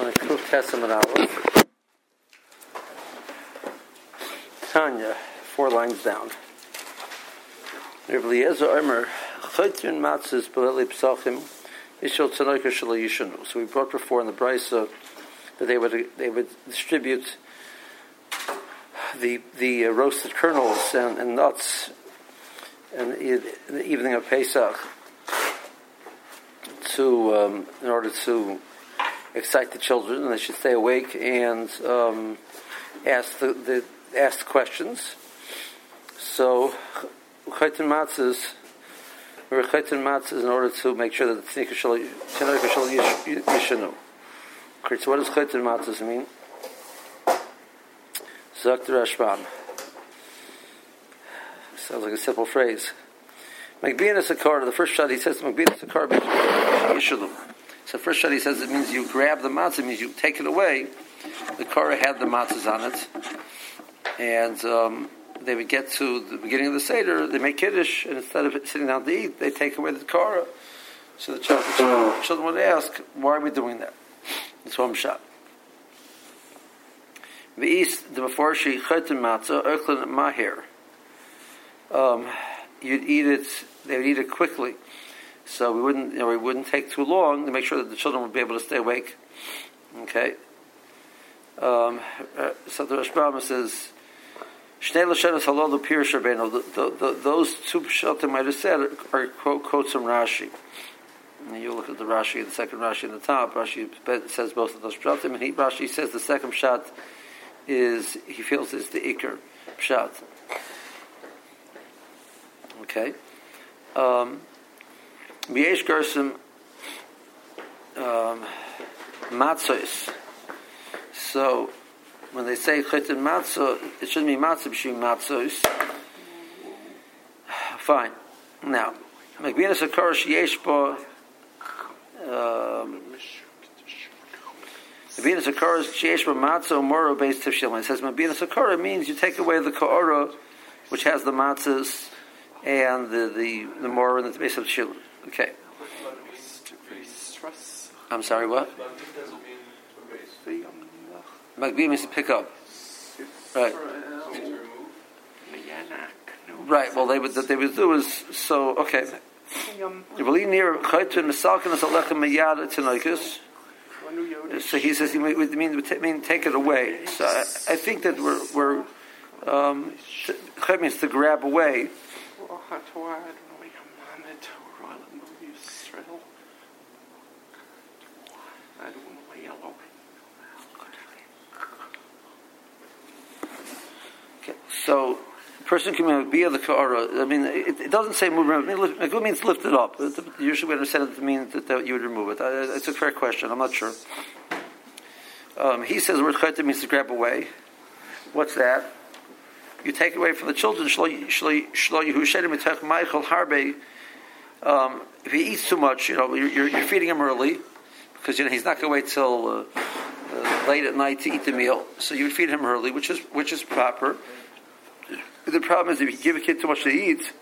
on Kuf Testament. Tanya, four lines down. Omer, Matzes Beleli Psachim. So we brought before in the Brisa that they would they would distribute the the uh, roasted kernels and, and nuts and in the evening of Pesach to um, in order to excite the children, and they should stay awake and um, ask the, the ask questions. So chaytin matzahs or chaytin matzahs in order to make sure that the tznika shall yishanu. Okay, so what does chaytin matzahs mean? Zakt Rashbam. Sounds like a simple phrase. Magbina Sakar, the first shot he says Magbina Sakar Yishalum. So first shot he says it means you grab the matzah, means you take it away. The Korah had the matzahs on it. And um, they would get to the beginning of the Seder, they make Kiddush, and instead of sitting down to eat, they take away the Korah. So the children, the children would ask, why are we doing that? It's one shot. The east, the before she chotim matzah, erklin mahir. Um, you'd eat it, they would eat it quickly. So we wouldn't, you know, it wouldn't take too long to make sure that the children would be able to stay awake. Okay. Um, uh, so the Rashbama says, Shnei l'shenas halol l'pir shabeno. Those two pshatim I just said are quote, quotes from Rashi. And you look at the Rashi, the second Rashi in the top. Rashi says both of those pshatim, and he, Rashi says the second pshat is he feels is the ikr pshat. Okay. Um, V'yesh gersim um, matzos. So when they say chitin matzah, it shouldn't be matzah b'shim matzos. Fine. Now, Magbina Sakar sheyesh bo Mabina Sakara sheyesh bo matzah moro based tefshil. It says Mabina Sakara means you take away the kaora, which has the matzahs and the the the moro and the base of shil. Okay. I'm sorry, what? Magbim means to pick up. Right. Right. Well, they would that they would do is so. Okay. So he says he mean, mean take it away. So I, I think that we're we're um, means to grab away. Okay, so person can be the kara. I mean, it, it doesn't say move. It means lift it up. Usually, we understand it to mean that, that you would remove it. It's a fair question. I'm not sure. Um, he says the word chayta means to grab away. What's that? You take away from the children. Um, if he eats too much, you know, you're, you're feeding him early because you know he's not going to wait till uh, uh, late at night to eat the meal. So you would feed him early, which is which is proper. The problem is if you give a kid too much to eat,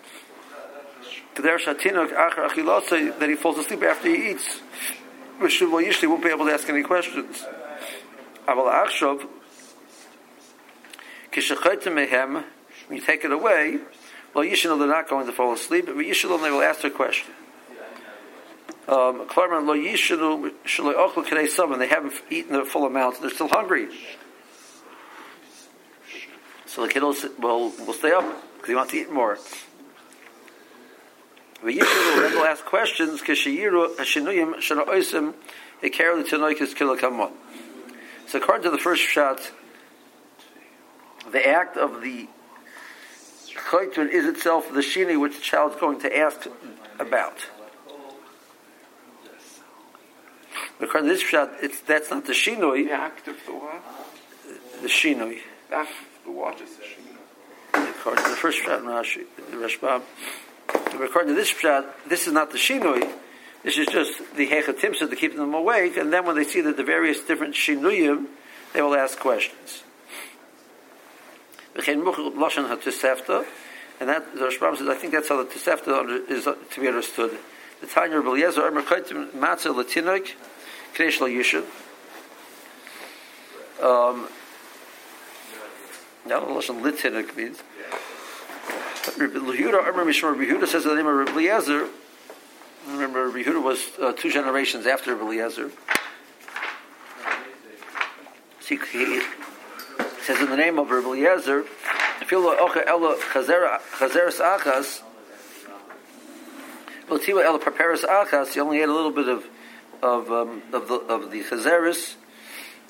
that he falls asleep after he eats, which will usually won't be able to ask any questions. When you take it away, well, Yishalom, they're not going to fall asleep, but Yishalom, they will ask a question. Um, they haven't eaten the full amount, so they're still hungry. So the kid will, will, stay up because he wants to eat more. But Yishalom then will ask questions because sheyiru hashinuyim shana oisim the tanoikas kilakamon. So according to the first shot, the act of the chaytun is itself the shini which the child is going to ask about. According to this shot, it's that's not the shinui. The act of the what? The shinui. The act of the what is the? According to the first shot in Rashi, the Rashbam. According to this shot, this is not the shinui. This is just the hechatimsa to keep them awake, and then when they see that the various different shinuyim, they will ask questions. And that the Rashbam says, I think that's how the Tosefta is to be understood. The Tanya Rabbi Eliezer, Omer Chaytim Matzah Latinoik, Kadesh Yishuv. Um, now, lashon litinik means. Rabbi Yehuda, I remember Rabbi Yehuda says the name of Rabbi Eliezer. Remember, Rabbi Yehuda was uh, two generations after Rabbi Eliezer. So he, he says in the name of Rabbi Eliezer, Filo ocha ela chazeres achas, Latiwa ela prepares achas, he only ate a little bit of of um, of the of the chazeres,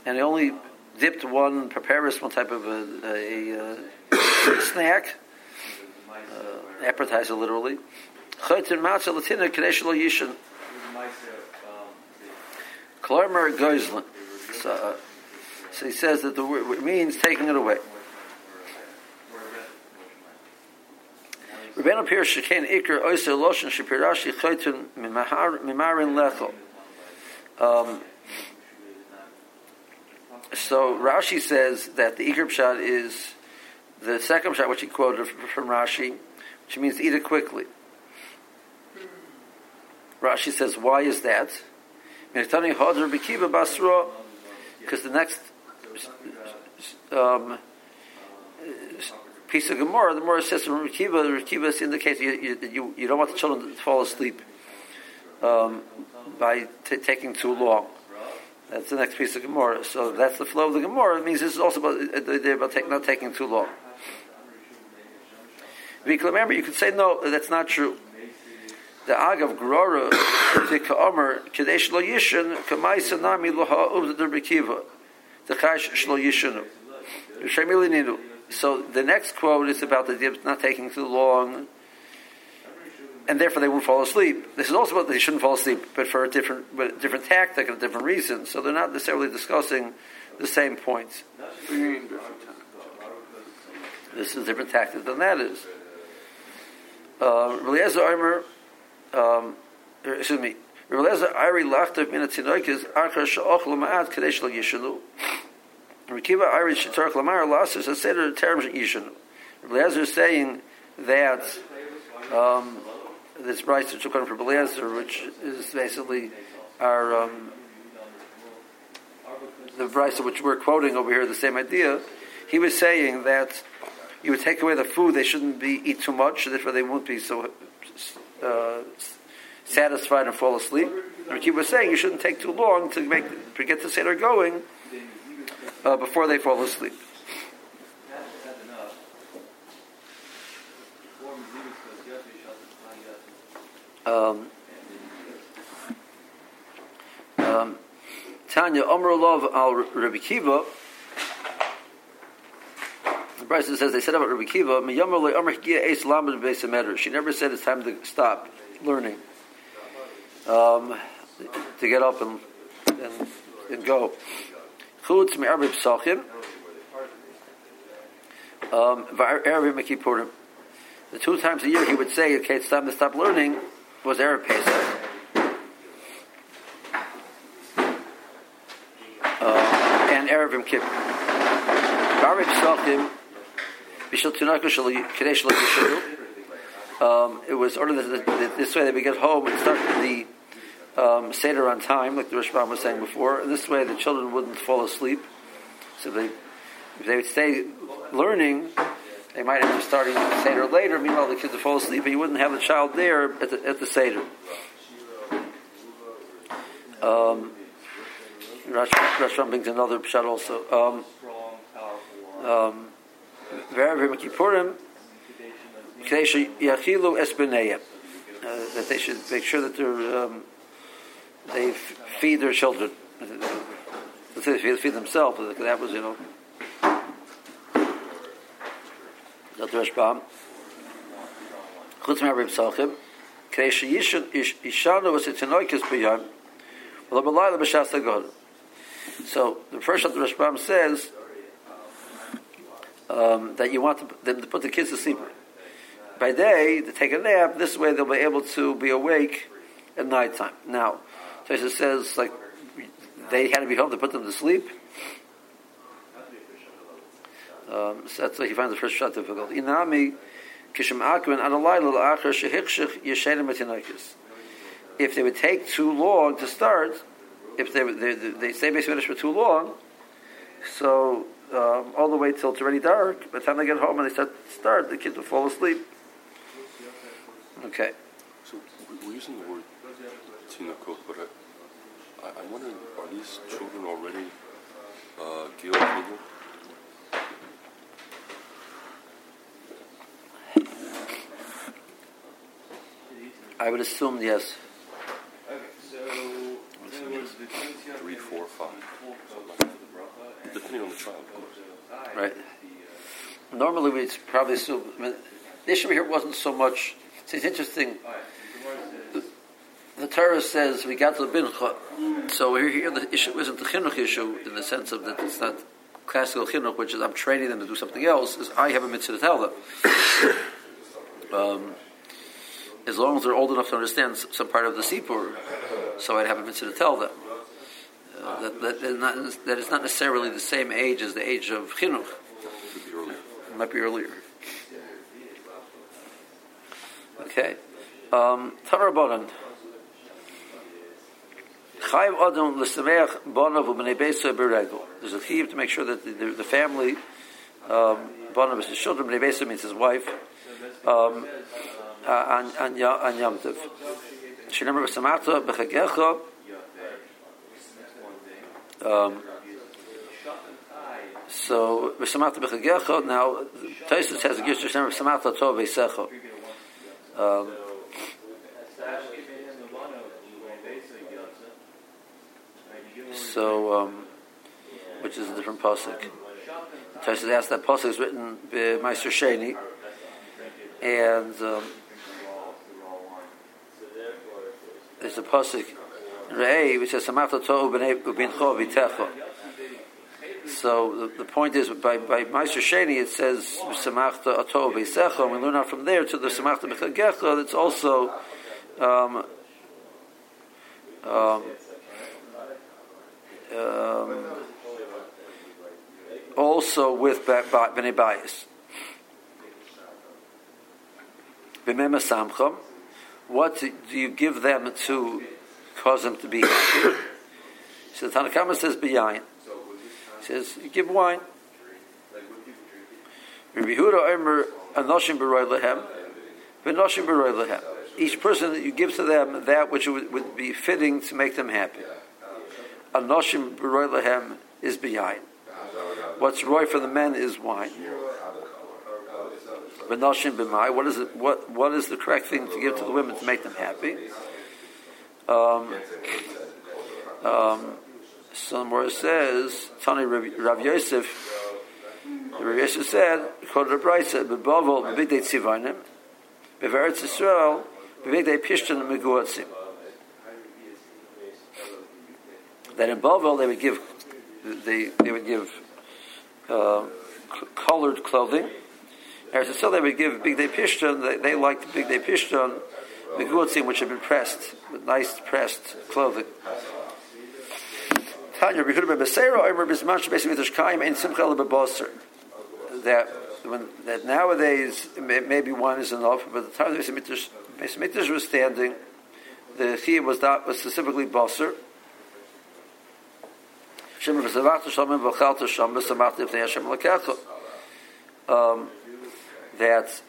and he only dipped one prepares, one type of a, a, a snack, uh, appetizer literally. Chaytin matzah latina kadesh lo yishin. Klarmer goizlin. So, uh, so he says that the word means taking it away. Rabbeinu Pir Iker Loshen Chaytun Mimarin Lechel. Um, so Rashi says that the Iker Pshat is the second Pshat, which he quoted from Rashi, which means eat it quickly. Rashi says, why is that? Because the next um, piece of Gemara, the Gemara says from Rekiva, Rekiva indicates you, you, you, don't want the children to fall asleep um, by t- taking too long. That's the next piece of Gemara. So that's the flow of the Gemara. It means this is also about, uh, about take, not taking too long. Remember, you could say, no, that's not true. The Agav Grora, the Ka'omer, Kadesh Lo Yishin, Kamaisa Nami Loha Ubda Rekiva, So the next quote is about the dibs not taking too long, and therefore they won't fall asleep. This is also about they shouldn't fall asleep, but for a different, but a different tactic and a different reason. So they're not necessarily discussing the same points. This is a different tactic than that is. Uh, um, excuse me, Eliezer is saying that um, this price that took on for Eliezer, which is basically our um, the price which we're quoting over here, the same idea. He was saying that you would take away the food; they shouldn't be eat too much, therefore they won't be so uh, satisfied and fall asleep. Rekiva was saying you shouldn't take too long to make to get the seder going uh, before they fall asleep. Um, um, Tanya Omer Love al Rabbi Akiva. The Bryson says they said about Rabbi Akiva, She never said it's time to stop learning, um, to get up and, and, and go. Chutz me'arbi psachim. Um, the two times a year he would say, okay, it's time to stop learning, was Erev Pesach. Uh, and Erev Yom Kippur. Barbi Psachim, Bishal Tunaka Kadesh um, it was ordered that this way they would get home and start the um, Seder on time, like the Rashbam was saying before. This way the children wouldn't fall asleep. So they, if they would stay learning, they might end up starting the Seder later. Meanwhile, the kids would fall asleep, and you wouldn't have the child there at the, at the Seder. Um, Rashbam brings another shot also. Um, um, that they should make sure that they're um, they feed their children. They feed themselves. That was, you know, Rashbam. Chutz she'yishanu was a tenoikis b'yom. Well, b'layla b'shas. So the first the Rashbam says um, that you want to, them to put the kids to sleep by day to take a nap. This way they'll be able to be awake at nighttime. Now, so it says like they had to be home to put them to sleep. Um, so that's why he finds the first shot difficult. Inami kishem akven analayla la'achar shehikshich yeshenim etinaikis. If they would take too long to start, if they they, they stay basically for too long, So um, all the way till it's already dark. By the time they get home and they start start, the kids will fall asleep. Okay. So we- we're using the word tinakot, but I, I, I'm wondering, are these children already uh, gil children? I would assume yes. Three, four, five, something like that. Depending on the child, of course. Right. Normally, we'd probably assume. I mean, the issue here wasn't so much. See, it's interesting. The, Torah says we got to the bincha, so here, the issue isn't the chinuch issue in the sense of that it's not classical chinuch, which is I'm training them to do something else. Is I have a mitzvah to tell them. um, as long as they're old enough to understand some part of the sipur, so I'd have a mitzvah to tell them. Uh, that, that, not, that is not necessarily the same age as the age of chinuch. It might be earlier. Okay. Um. Chayiv Adam l'sameach bonav u'bnei beisa b'regel. There's a chiv to make sure that the, the, the family, um, bonav is his children, bnei beisa means his wife, um, uh, on, on, Ya- on Yom Tov. Shenemar v'samata b'chagecha, um, so v'samata b'chagecha, now, Taisus has a gift to Shenemar v'samata tov v'secha. Um, so, um, which is a different pasuk. Taisus asked that pasuk is written by Maaser Sheni, and um, there's a pasuk Re'ei which says Samata Tohu ubincho v'techa. So the, the point is, by by Maaser Sheni, it says Samachta Ato Beisecha, and we learn out from there to the Samachta Bechagecha. That's also um, um, um, also with Bnei Bayis. B'mema Samcham, what do you give them to cause them to be happy? So the Tanna Kamma says B'yayin. He says, you give wine. Each person that you give to them that which would be fitting to make them happy. Anoshim B'roi Lehem is B'yayin. What's roy for the men is wine. V'noshim B'mai, what is it, what, what is the correct thing to give to the women to make them happy? Um, um, somewhere says, Tani Rav Yosef, Rav Yosef said, quoted a brisa, "Bebavel b'bigdei tzivanim, b'veretz Yisrael, b'bigdei pishtan meguatzim." That in Bavel they would give, they they would give uh, colored clothing. Eretz Yisrael they would give bigdei pishtan. They, they liked big bigdei pishtan meguatzim, which had been pressed with nice pressed clothing. Tanya, ben Beseira, Omer Bisman Shebesi Mikdash Kaim, and Simcha Ele Bebaser. That when that nowadays may, maybe one is enough, but the time the Beis Mikdash was standing, the chiyuv was not was specifically baser. Um, that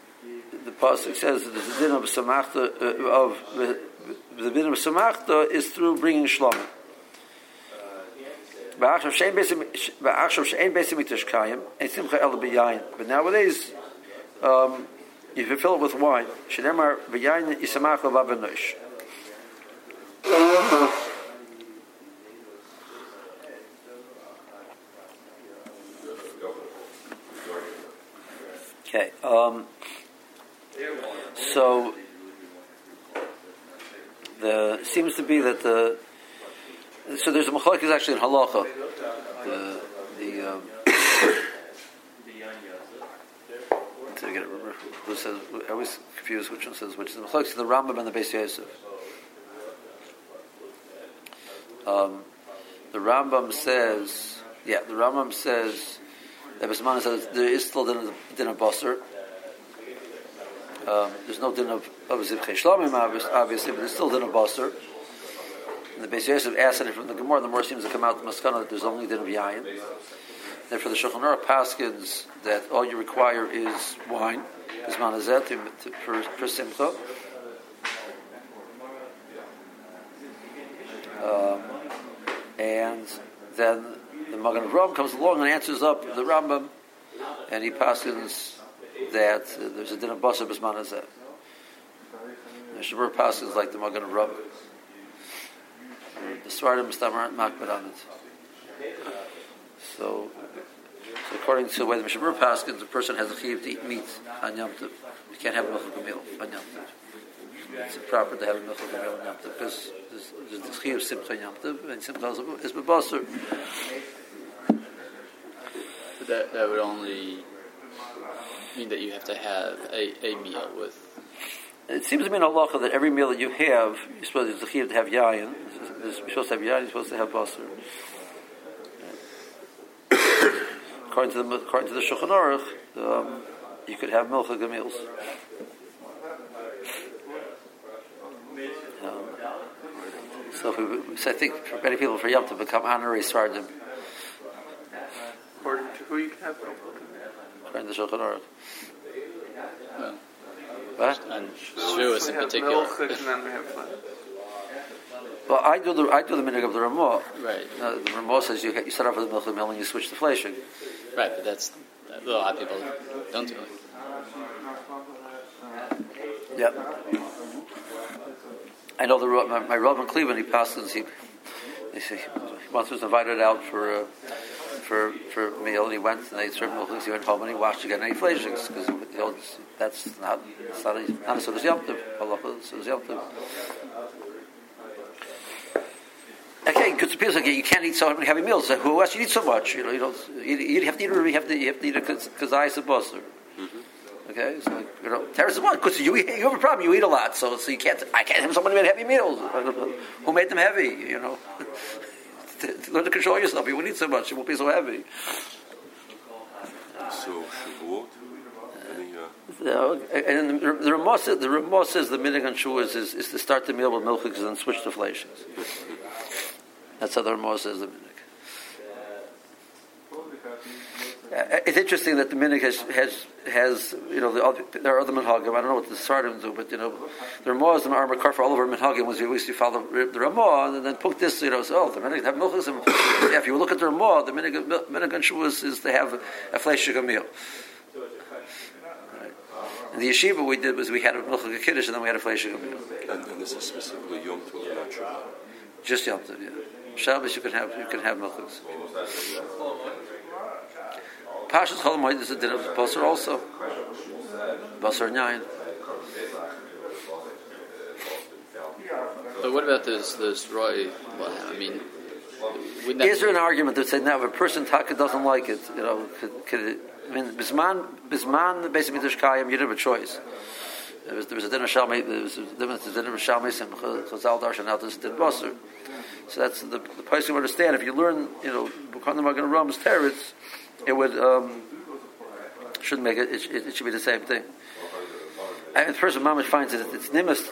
the pasuk says that the din of samachta uh, of the, din of samachta is through bringing b'yayin. But nowadays, um, you fill it with wine, shenemar b'yayin yisamach v'avanosh. Okay. Um, so the seems to be that the so there's a machlok is actually in halacha. The the um, I get it, remember who says I always confuse which one says which. The machlok is the Rambam and the Beis Yosef. Um, the Rambam says, yeah, the Rambam says that Bismana says there is still din of, din of basar. Um, there's no din of of zivchei obviously, but there's still din of basar. And the Beis Yosef asking it from the Gemara. The more seems to come out the maskana that there's only din of yayin. Therefore, the Shulchan Aruch paskins that all you require is wine, to, to, for, for simcha. Um, and then the Magen Avraham comes along and answers up the Rambam, and he paskins that uh, there's a din of basar bisman hazeh. The Shabur paskins like the Magen Avraham. The Svardim Stam aren't makbid on it. So, according to the way the Mishabur paskins, the person has a chiyuv to eat meat on Yom Tov. You can't have a milchuk meal on Yom Tov. It's improper to have a milchuk meal on Yom Tov because there's, there's the chiyuv simcha on Yom Tov and simcha is bebasar. That, that would only mean that you have to have a, a meal with. It seems to me in halacha that every meal that you have, you're supposed to, chiyuv to have yayin. You're supposed to have yayin. You're supposed to have basar. according to the according to the Shulchan Aruch, um, you could have milchig meals. Um, so, if we, so I think for many people for Yom to become honorary Svardim, According to who you can have milk. According to the Shulchan Aruch. Well, What? and Shavuos We in particular. milk, and then we have fun. Well, I do the I do the minig of the Ramah. Right, Uh, the Ramah says you, you start off with the milchig meal and you switch to fleshing. right, but that's a lot of people don't do it. Yep. I know the Ra- my, my Rav in Cleveland. He passes. He, he, he once was invited out for a, for for meal, and he went and they served milk. He went home and he washed again any fleshings because you know, that's not it's not a, not a sort of yom tov. Halacha is yom tov. Okay, because people say you can't eat so many heavy meals. So who else you eat so much? You know, you don't. You, you have to eat. You have to. You have to eat a kazayis of basar. Okay, so you know, Terrace is one because you you have a problem. You eat a lot, so so you can't. I can't have so many heavy meals. Who made them heavy? You know, learn to control yourself. You won't eat so much. It won't be so heavy. So Shavuot, uh, No, and the, the Ramah the Ramah says the minig on Shavuos is, is to start the meal with milchiks and then switch to fleishes. That's how the Ramah says the. Uh, Uh, it's interesting that the minig has, has, has you know, the there are other minhagim. I don't know what the Sardim do, but, you know, the is the Armor Kar for all of our minhagim was we used to follow the Ramah and then put this, you know, so, oh, the minig have milchiks. and- Yeah, if you look at the Ramah, the minig, minig on is to have a fleishig meal. In the yeshiva, we did was we had a milchik kiddush and then we had a fleishig meal. and, and this is specifically Yom Tov, not Shabbat. Just Yom Tov, yeah. Shabbos you can have you can have milchiks. Pashas Chol is a din of basar also. Basar nine. But what about this this Roy? Well, I mean, Is there an argument that say now if a person taka doesn't like it, you know, could, could it, I mean, bisman bisman basically mikdash kayim, you didn't have a choice. There was, there was a din of shalmei, there was a din of din of shalmei sim chazal darshan out this din basar. So that's the, the place you understand. If you learn, you know, Bukhana Magen Ram's teretz, it would um, shouldn't make it, it. It should be the same thing. And the person mamish finds it it's nimbus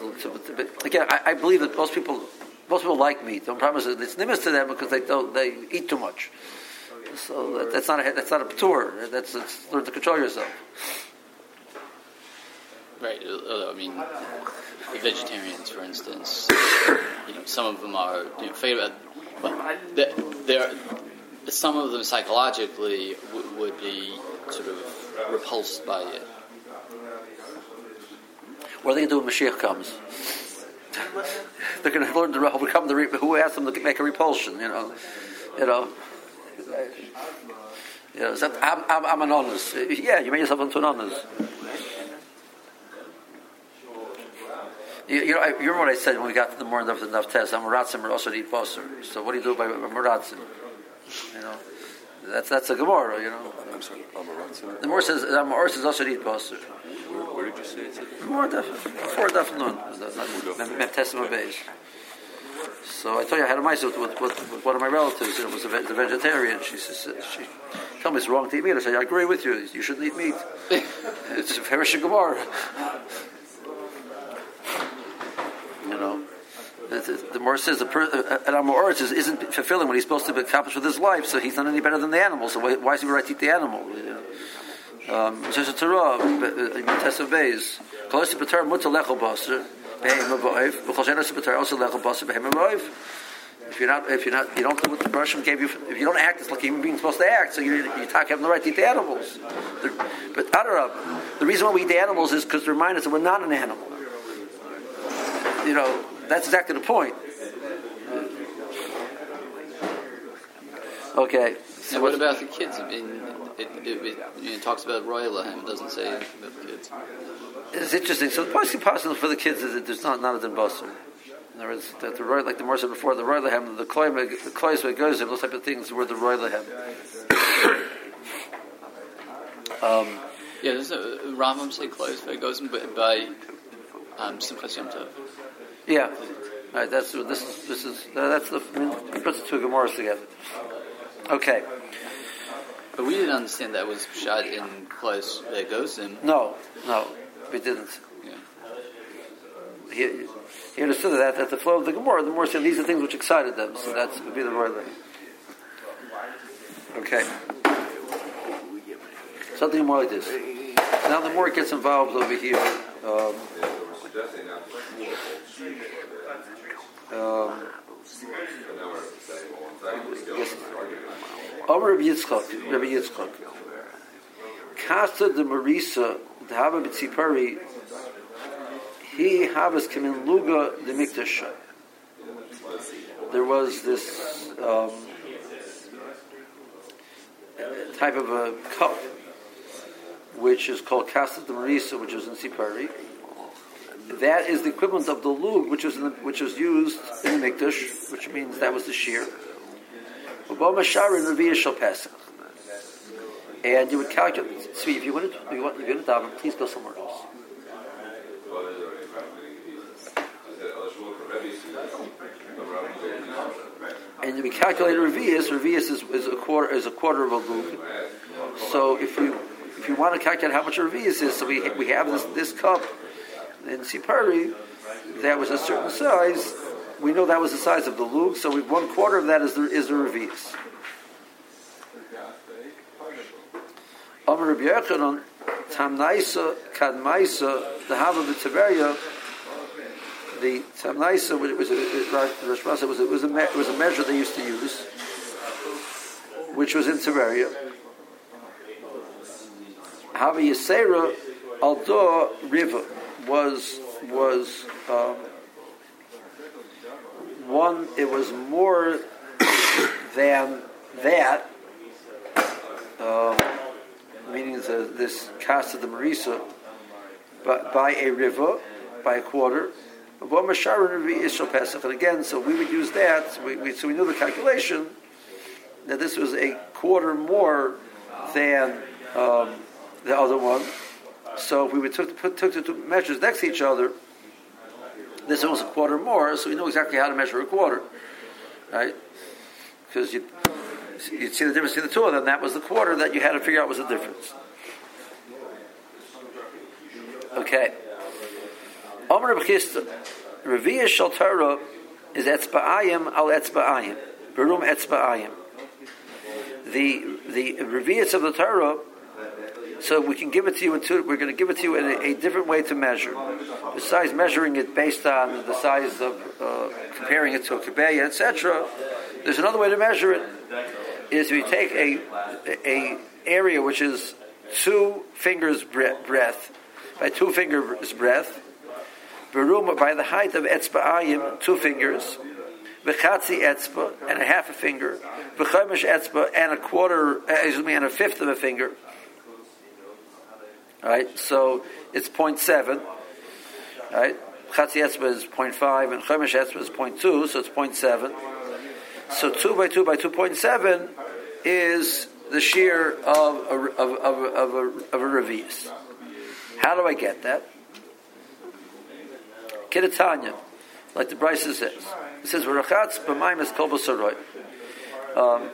again, I, I believe that most people most people like meat. The problem is it's nimbus to them because they don't they eat too much. So that, that's not a that's not a tour. That's, that's learn to control yourself. Right. uh, I mean, vegetarians, for instance, you know, some of them are you know, about. Well, there, there, some of them psychologically w- would be sort of repulsed by it. What are they going to do when Mashiach comes? They're going to learn to overcome the. Re- who asked them to make a repulsion? You know, you know. You know, that, I'm, I'm, I'm an honest. Yeah, you made yourself into an honest. You, you know, I, you remember what I said when we got to the morning of the Daf test? I'm a ratzim also the basar. So what do you do by a meratzim? You know, that's that's a gemara. You know, I'm sorry, the more says I'm or says also eat basar. Where, did you say it's? More def, before def nun. Mem. So I told you I had a mice with, with, with, one of my relatives. It was a, ve- the vegetarian. She says she told me it's wrong to eat meat. I said I agree with you. You shouldn't eat meat. it's a very gemara. You know, The, Morris says the per, uh, an Amoritz is, isn't fulfilling what he's supposed to accomplish with his life, so he's not any better than the animal. So why, why is he right to eat the animal? Um, Basar, Behema Va'oif. If you're not, if you're not, you don't do what the Bershom gave you. If you don't act, it's like a human being supposed to act. So you, you talk having the right to eat the animals. But Adarab, the reason why we eat the animals is because to remind us that we're not an animal. You know, that's exactly the point. Okay. So Now, what about the kids? I mean, it, it, it, it talks about Roy Lahem. It doesn't say about the kids. It's interesting. So the policy possible for the kids is that there's not not a din. In other words, that the roy, like the Morris said before, the roy lehem, the kloim, the klois goes those type of things were the roy lehem. um, Yeah, there's a Rambam say close, but it goes by, by um, Simchas Yom Tov. Yeah, All right, that's this is this is that's the I mean, puts the two Gemaras together. Okay, But we didn't understand that was shot in close that goes in. no, no, we didn't. Yeah. He, he understood that that the flow of the Gemara, the more said these are things which excited them, so that would be the lehem. Okay. Something more like this. Now, the more it gets involved over here, um, um, yes. Omer Rabbi Yitzchak, Rabbi Yitzchak. Kasta de Marisa, the Haba B'tzipari, he Habas Kamin Luga de Mikdash. There was this um, type of a cup which is called Kasta de Marisa, which is in Sipari. That is the equivalent of the lug, which was in the, which was used in the mikdash, which means that was the shear. And you would calculate. See, if you want to, you want, if you want to daven, please go somewhere else. And you would calculate Revius. Revius is, is a quarter is a quarter of a lug. So if you if you want to calculate how much Revius is, so we we have this this cup in Sipari that was a certain size. We know that was the size of the lug, so we, one quarter of that is the is the Revius. Amar Rabbi Yochanan, Tamnaisa Kadmaisa, the Hava B'Tiberia, the Tamnaisa, it was Rosh was it was a was a measure they used to use, which was in Tiberia. Hava Yisera Aldo River was was um, one. It was more than that. Um, meaning the, this cast of the Marisa, but by a river, by a quarter. And again, so we would use that. So we, we, so we knew the calculation that this was a quarter more than um, the other one. So if we would took, put, took the two measures next to each other, this was a quarter more. So we know exactly how to measure a quarter, right? Because you you'd see the difference between the two of them. That was the quarter that you had to figure out was the difference. Okay. Omer B'chista, Reviya Shal Torah is Etzba'ayim al Etzba'ayim. Berum Etzba'ayim. The, the Revius of the Torah, so we can give it to you in two, we're going to give it to you in a, a different way to measure. Besides measuring it based on the size of, uh, comparing it to a Kebeya, etc., there's another way to measure it is you take a, a area which is two fingers breadth by two fingers breadth, by the height of etzba'ayim, two fingers, v'chatzi etzba and a half a finger, v'chomish etzba and a quarter, uh, excuse me, and a fifth of a finger. Right, so it's 0.7. Right? chatzi etzba is 0.5 and chomish etzba is 0.2, so it's 0.7. So 2 by 2 by 2.7 is the shear of a, of, of, of a, of a revius. How do I get that? Kidatanya, like the Brisa says. It says, V'rachatz b'mayim kol. Um,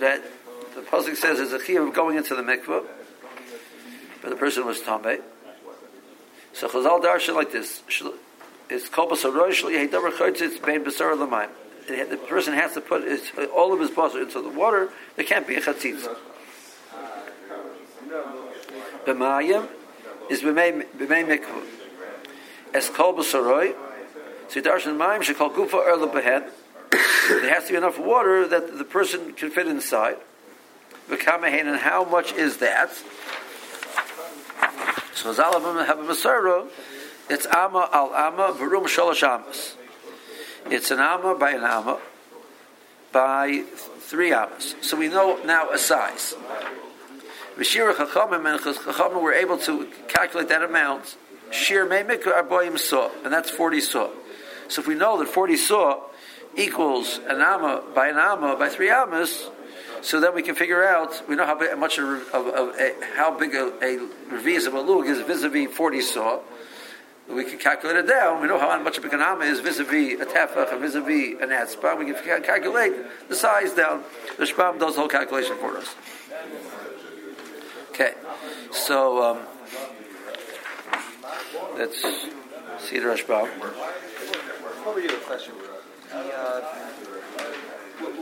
that the Pasuk says is a chiyah of going into the mikvah, the person was tameh. So Chazal darshan like this. It's called Basarosh Yehidavar Chaytzitz Bein Basar Lamayim. The person has to put his, all of his basar into the water. There can't be a chatzitza. B'mayim is b'mei mikvah. As kol b'saroy, so darshan mayim should call gufa erla behead. There has to be enough water that the person can fit inside. V'kamahen, and how much is that? So zalavim have a masara. It's ama al ama v'rum shalosh amas. It's an amma by an amma by three amas. So we know now a size. Rishira Chachamim and Chachamim were able to calculate that amount. Shir Meimik Arboim Saw, and that's 40 saw. So if we know that 40 saw equals an amma by an amma by three ammas, so then we can figure out, we know how big, much of, of, of a, how big a, a reviz of a lug is vis-a-vis 40 saw. We can calculate it down. We know how much of a kanama is vis-a-vis a tefach and vis-a-vis an atzpa. We can calculate the size down. The Rashbam does the whole calculation for us. Okay, so um, let's see the Rashbam. Before you a question, the, uh, when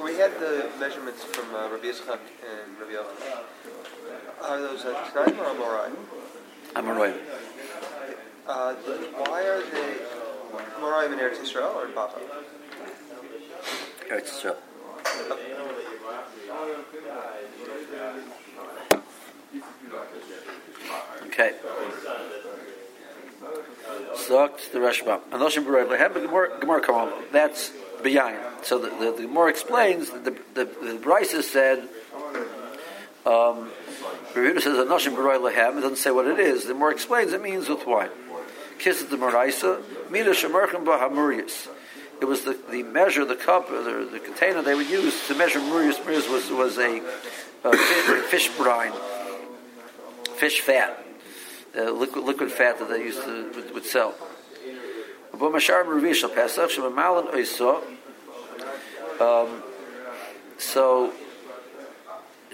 we had the measurements from uh, Rabbi Yitzchak and Rabbi Yochanan, are those uh, Tanaim or Amorai? Way. Uh, why are they Amoraim in Eretz Yisrael or in Papa? Eretz Yisrael. Okay. Zogt the Rashbam. Anoshim B'Roy Lehem, but Gemara Gemara come on. That's behind. So the, the, the Gemara explains that the the, the Brisa said. Um, Rehuda says Anoshim B'Roy Lehem. It doesn't say what it is. The Gemara explains it means with wine. Kisses the Maraisa. Mina Shemerchem B'Hamurius. It was the, the measure, the cup, the, the container they would use to measure Murius. Murius was was a, a fish brine, fish fat uh, liquid, liquid fat that they used to would, would sell. Um, so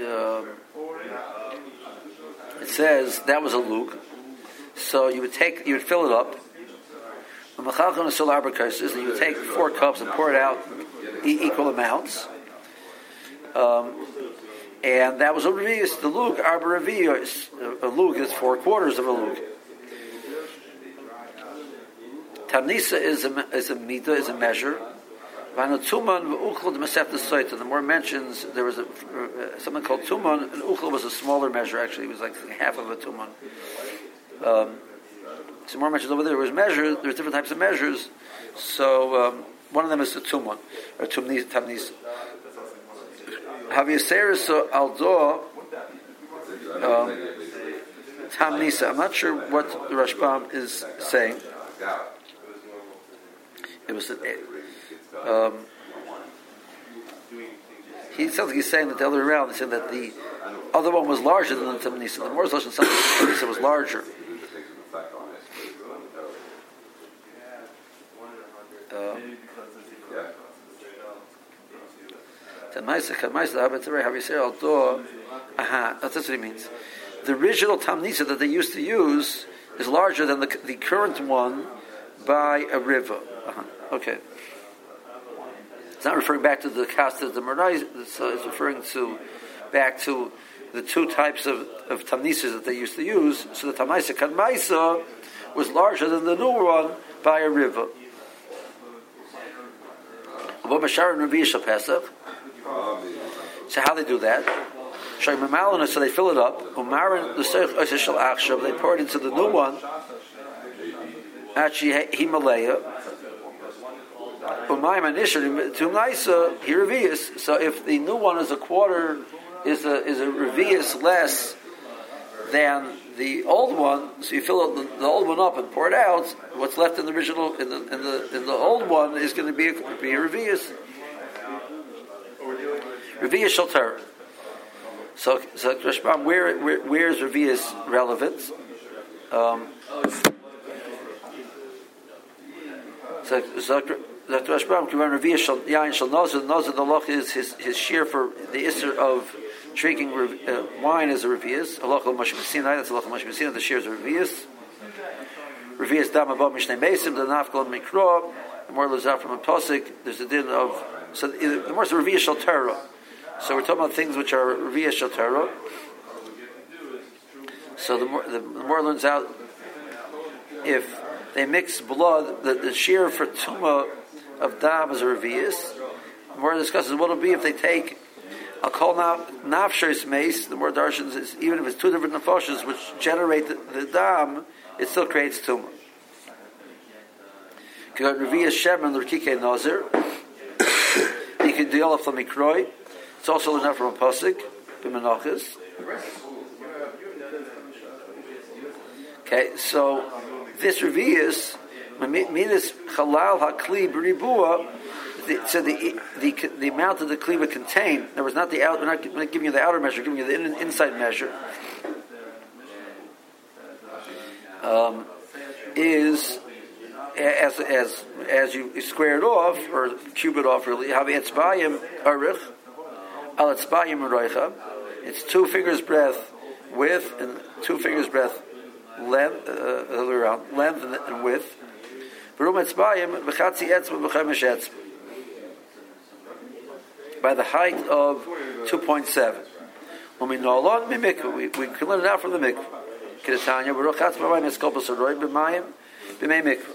um, it says that was a luke. So you would take, you would fill it up. And you would take four cups and pour it out equal amounts. Um, and that was a revius. The lug arba revius. A lug is four quarters of a lug. Tamnisa is a is a mita is a measure. Vanatuman v'uchel the The more mentions there was a, uh, something called tuman, and uchel was a smaller measure. Actually, it was like half of a tuman. Um, some more mentions over there. There was measures. There's different types of measures. So um, one of them is the tuman or tamnisa. Haviaseris Aldo um, Tamnisa. I'm not sure what the Rashbam is saying. It was um, he sounds like he's saying that the other way around. He's saying that the other one was larger than the Tamnisa. The more like the Tamnisa was larger. Um, Aha, that's what he means. The original Tamnisa that they used to use is larger than the, the current one by a river. Uh-huh. Okay. It's not referring back to the cast of the Mernai, so uh, it's referring to back to the two types of, of Tamnisas that they used to use. So the Tamnisa Kadmaisa was larger than the new one by a river. So how they do that? So they fill it up. They pour it into the new one. Actually, Himalaya. So if the new one is a quarter, is a is a revius less than the old one, so you fill the, the, old one up and pour it out. What's left in the original in the in the in the old one is going to be a, be a revius. Revi'ah Shal So, so Rashbam, where, where, where is Revi'ah's relevant? Um, so, so Dr. Rashbam, Kivan Revi'ah Shal Yain Shal Nazir, Nazir the Loch is his, his shear for the Isser of drinking uh, wine is a Revi'ah. Allah Moshe Sinai, that's Allah Moshe Sinai, the shear is a Revi'ah. revias dam above mishnei mesim the nafkol mikro. The more from a posik. There's a din of so the more is revias shel Torah. So we're talking about things which are revias shel Torah. So the more the more learns out if they mix blood, the, the shear for tuma of dam a revias. The more discusses what will be if they take a kol nafshos mace. The more darshans is even if it's two different nefashos which generate the, the dam, it still creates tumah. You got revias shem and l'rkike nazir. You can deal with the mikroy. It's also enough from a pasuk b'menachas. Okay, so this revias minas halal hakli b'ribua. So the, the the amount of the kli would contain. There was not the out. We're not, we're not giving you the outer measure. We're giving you the in, inside measure. Um, is as as as you square it off or cube it off really. Have etzbayim arich al etzbayim roicha. It's two fingers breadth width and two fingers breadth length uh, around length and width. By the height of 2.7. When we know along we, we can learn it out from the mikvah. Kidatanya, Baruch Hatzma Mayim Eskopos Aroi B'mayim B'mei mikvah.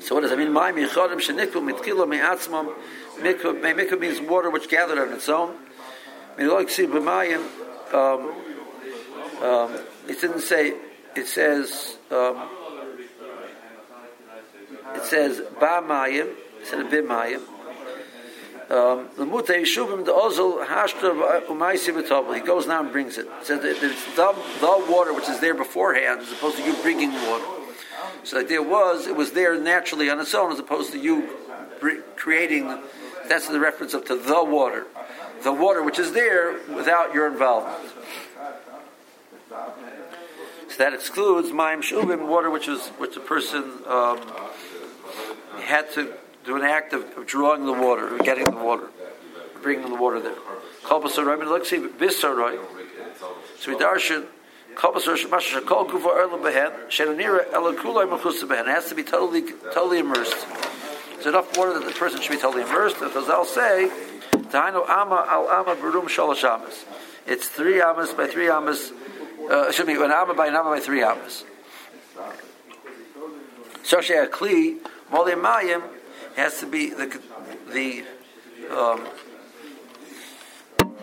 So what does that mean? Mayim Yichodim Shenikvu Mitkila Me'atzmam Mikvah Mei mikvah means water which gathered on its own. Um, um, it didn't say, it says, um, it says ba Ba'mayim instead of B'mayim. Um, v'tobel. He goes now and brings it. It says that it's the, the water which is there beforehand, as opposed to you bringing water. So the idea was it was there naturally on its own, as opposed to you creating. That's the reference up to the water, the water which is there without your involvement. So that excludes ma'im shuvim, water which is which the person um, had to do an act of, of drawing the water, getting the water, bringing the water there. Kalpasaroy, but let's see, Bisaroy. So we darshan, Kalpasaroy, Masha Shakol Kufa. It has to be totally, totally immersed. There's enough water that the person should be totally immersed. And Chazal say, Ama Al Ama Barum Shalosh Amas. It's three Amas by three Amas, uh, should be an Amma by an Amma by three Amas. Shoshe Akli, Moli Mayim, has to be the the um,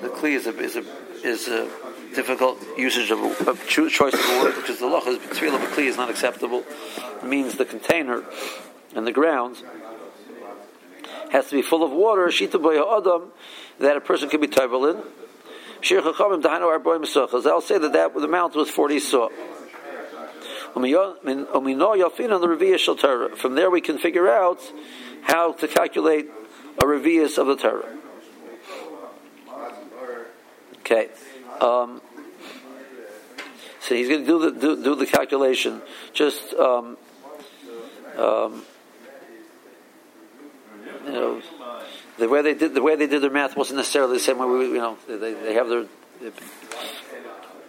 the kli is a is a is a difficult usage of, of choice of a word because the loch is tefillah kli is not acceptable. It means the container and the ground has to be full of water. Shita adam that a person can be tevel in. Shir chachamim dahanu arboim. I'll say that that the amount was forty saw. From there, we can figure out how to calculate a revius of the Torah. Okay. Um, so he's going to do the do, do the calculation. Just um, um, you know, the way they did the way they did their math wasn't necessarily the same way. We, you know, they, they have their.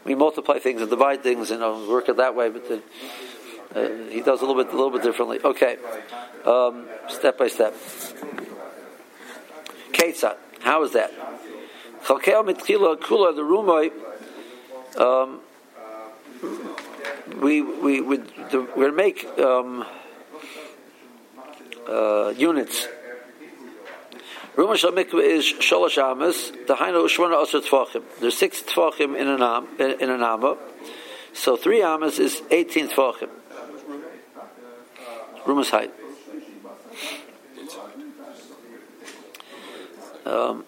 We multiply things and divide things, and you know, work it that way. But the, uh, he does a little bit, a little bit differently. Okay, um, step by step. Ketzat, how is that? Chalkel mitchila kula the rumai. Um, we we would we're make um, uh, units. Ruma shal mikveh is shalosh amas. Dahainu shvona osir tfachim. There's six tfachim in an am in an amma. So three amas is eighteen tfachim. Ruma's height. Um,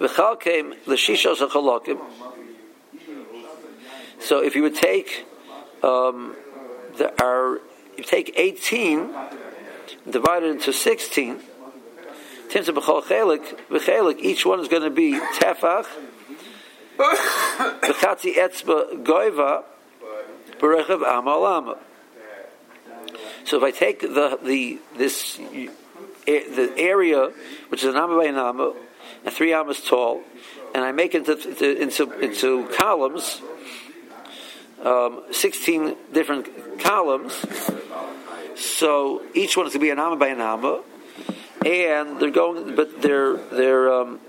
V'chal came l'shishos hachalokim. So if you would take um, the, our, you take eighteen, divide it into sixteen. Tinsa b'chol chelik, b'chelik, each one is going to be tefach, b'chatzi etzba goiva, b'rechav amal ama. So if I take the the this the area which is an amma by an amma and three ammas tall, and I make it into into, into columns, um, 16 different columns. So each one is going to be an amma by an amma, and they're going, but they're they're um,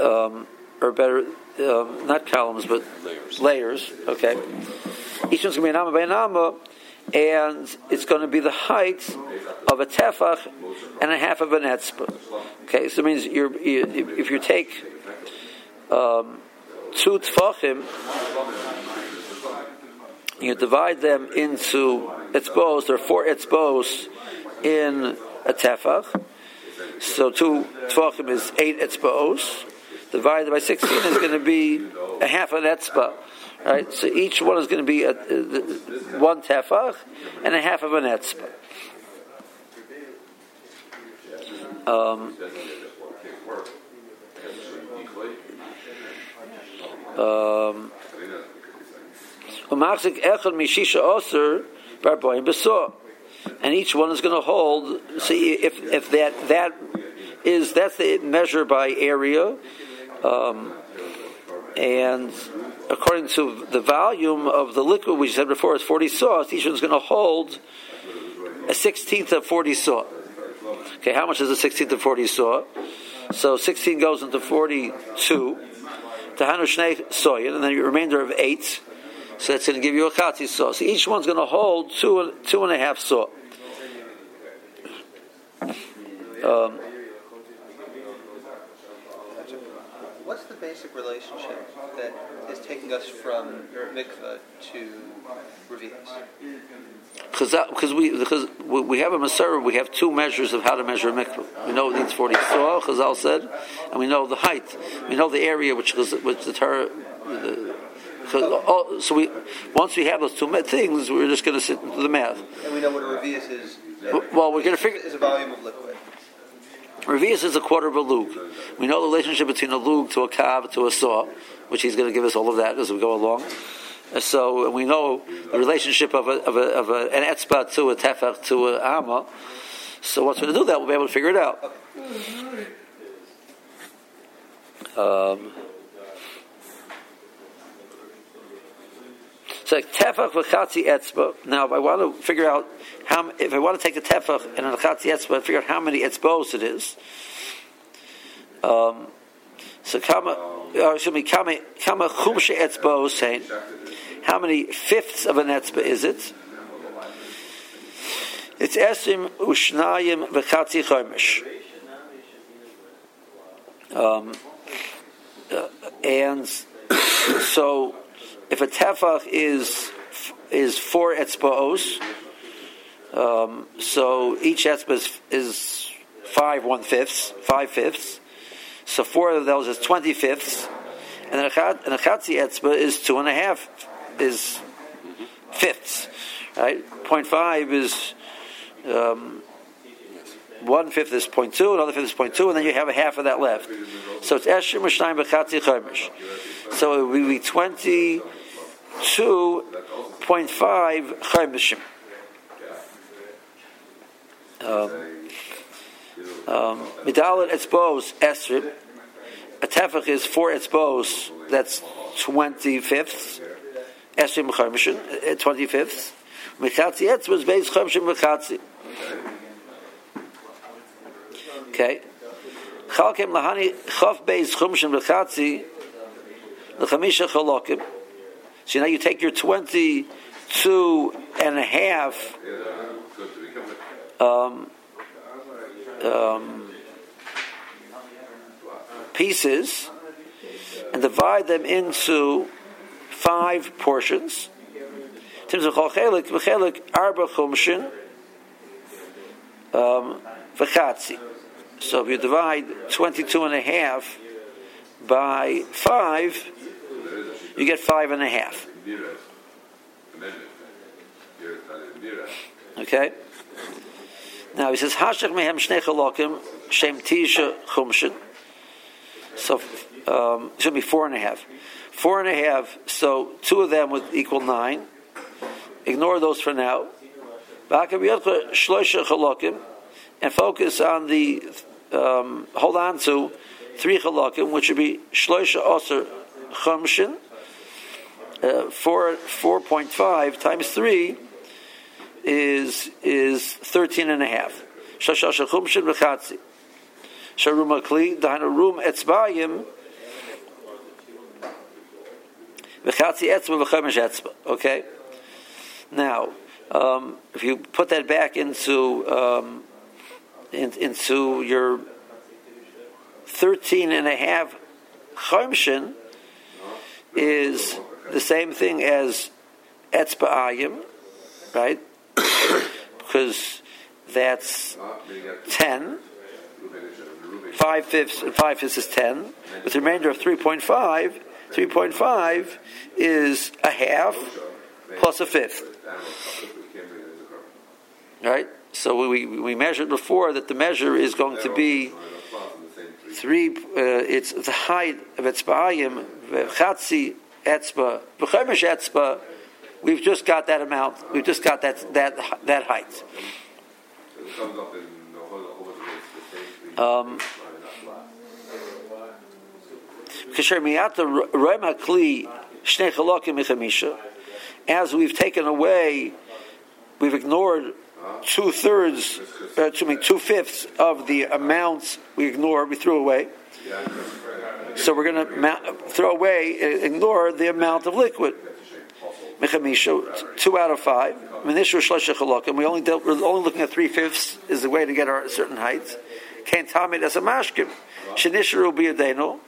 um, or better, um, not columns, but Layers. layers. Okay, each one's going to be an amma by an amma, and it's going to be the height of a tefach and a half of an etzba. Okay, so it means you're, you, if you take um, two tefachim, you divide them into etzbos. There are four etzbos in a tefach. So two tefachim is eight etzbos. Divided by sixteen is going to be a half an etzba. Right. So each one is going to be a, a, one tefach and a half of an etzba. Um, um, and each one is going to hold. See if if that that is that's the measure by area, um, and according to the volume of the liquid we said before is forty saws. Each one's going to hold a sixteenth of forty saw. Okay, how much is a sixteenth of forty saw? So sixteen goes into forty-two. Tahanu shnei soyin, and then your remainder of eight. So that's going to give you a chati saw. So each one's going to hold two, two and a half saw. Um, What's the basic relationship that is taking us from mikvah to revius? because we because we have a Masorah, we have two measures of how to measure a mikvah. We know it needs forty saw, Chazal said, and we know the height. We know the area which which the Torah. 'Cause all- so we once we have those two things, we're just going to sit into the math. And we know what a revius is. Well, we're gonna figure- is a volume of liquid. Revius is a quarter of a lug. We know the relationship between a lug to a kav to a saw, which he's going to give us all of that as we go along. So we know the relationship of, a, of, a, of a, an etzba to a tefach to a ama. So once we do that, we'll be able to figure it out. Um, so tefach v'chatzi etzba. Now, if I want to figure out how, if I want to take the tefach and a chatzi etzba, and figure out how many etzbos it is. Um, so kama, uh, excuse me, kama kama chumshe etzbos saying, how many fifths of an etzba is it? It's esim ushnayim v'chatzi chomish. Um, uh, and so, if a tefach is is four etzpaos, um, so each etzpa is, is five one fifths, five fifths. So four of those is twenty fifths, and a chatzi etzba is two and a half, is fifths. Right, point five is um, one fifth is point two, another fifth is point two, and then you have a half of that left. So it's esher mishnayim b'chatzi chaimish. So it would be twenty 2.5 Chaimishim. Um, um, Medalit Etzbos Esrim. A tefach is four etzbos. That's twenty fifths. Esrim 25th. Uh, uh, twenty fifths. Mechatzi etz was based chamishin mechatzi. Okay. Chalkem lahani chof based chumshim mechatzi. Lechamisha chalokim. So now you take your twenty-two and a half um, um, pieces and divide them into five portions. Um. So if you divide 22 and a half by 5, you get five and a half. Okay? Now he says, Hashach mehem shnei chalokim, shem tisha chumshin. So um, it should be four and a half. Four and a half, so two of them would equal nine. Ignore those for now. And focus on the um, hold on to three chalakim, which would be shloisha oser chumshin, uh, four four point five times three is is thirteen and a half. V'chatzi. Sharuma kli dahana rum etzbayim v'chatzi etzba v'chemesh etzba. Okay. Now, um, if you put that back into um, in, into your 13 and a half chomshin is the same thing as etzba'ayim, right? because that's 10. Five fifths and five fifths is 10. With the remainder of 3.5, 3.5 is a half plus a fifth. Right? So we, we measured before that the measure is going to be three. Uh, it's the height of etzba'ayim v'chatzi etzba v'chemesh etzba. We've just got that amount. We've just got that that that height. Um, as we've taken away, we've ignored two thirds, uh, two fifths of the amounts we ignored, we threw away. So we're going to throw away, uh, ignore the amount of liquid. Mechamisha, Two out of five. And we only dealt, we're only looking at three fifths is the way to get our certain heights. Can't tamid as a mashkim. Shenisharu biyadeno.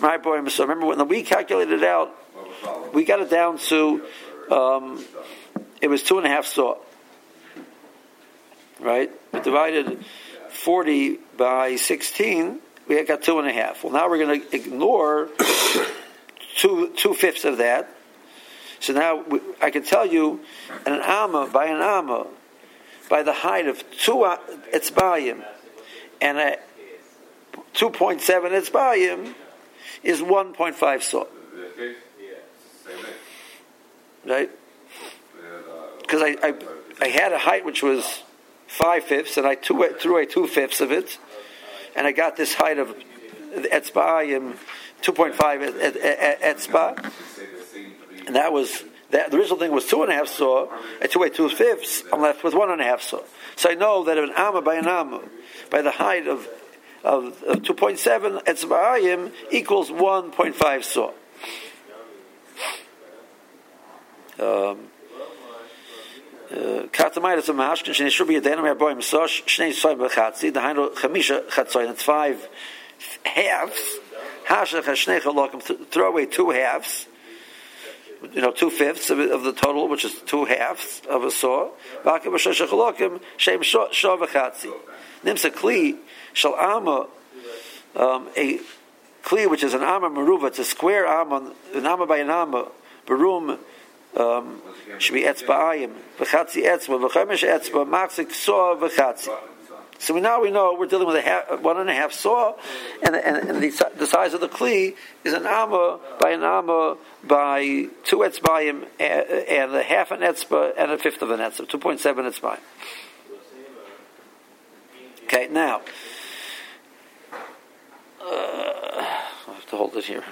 My boy, so remember when we calculated it out, we got it down to um, it was two and a half saw. Right? We divided 40 by 16, we got two and a half. Well, now we're going to ignore two, two fifths of that. So now we, I can tell you an amma by an amma, by the height of two uh, etzbayim and a 2.7 etzbayim is 1.5 saw. Right? Because I, I, I had a height which was five fifths, and I threw away two fifths of it, and I got this height of etzba'ayim, 2.5 etzba, and that was that. The original thing was two and a half saw. Away two fifths. I'm left with one and a half saw. So I know that an amma by an amma, by the height of of, of 2.7 etzba'ayim equals 1.5 saw. Um, Katamayit a mashkin shnei shubi yadenu merboim sosh shnei soy b'chatzi dahainu chamisha chatzoy it's five halves. Hasha chashnei chalokim throw away two halves you know two fifths of, of the total which is two halves of a saw. V'akim b'shosh chalokim shem shov v'chatzi nimsa kli shal ama um, a kli which is an ama meruva it's a square ama an ama by an ama barum um, should be etzba'ayim, v'chatzi etzba, v'chemesh etzba, machzik saw v'chatzi. So we now we know we're dealing with a half, one and a half saw, and, and, and the, the, size of the kli is an amma by an amma by two etzbayim and a half an etzba and a fifth of an etzba, two point seven etzbayim. Okay, now uh, I have to hold it here.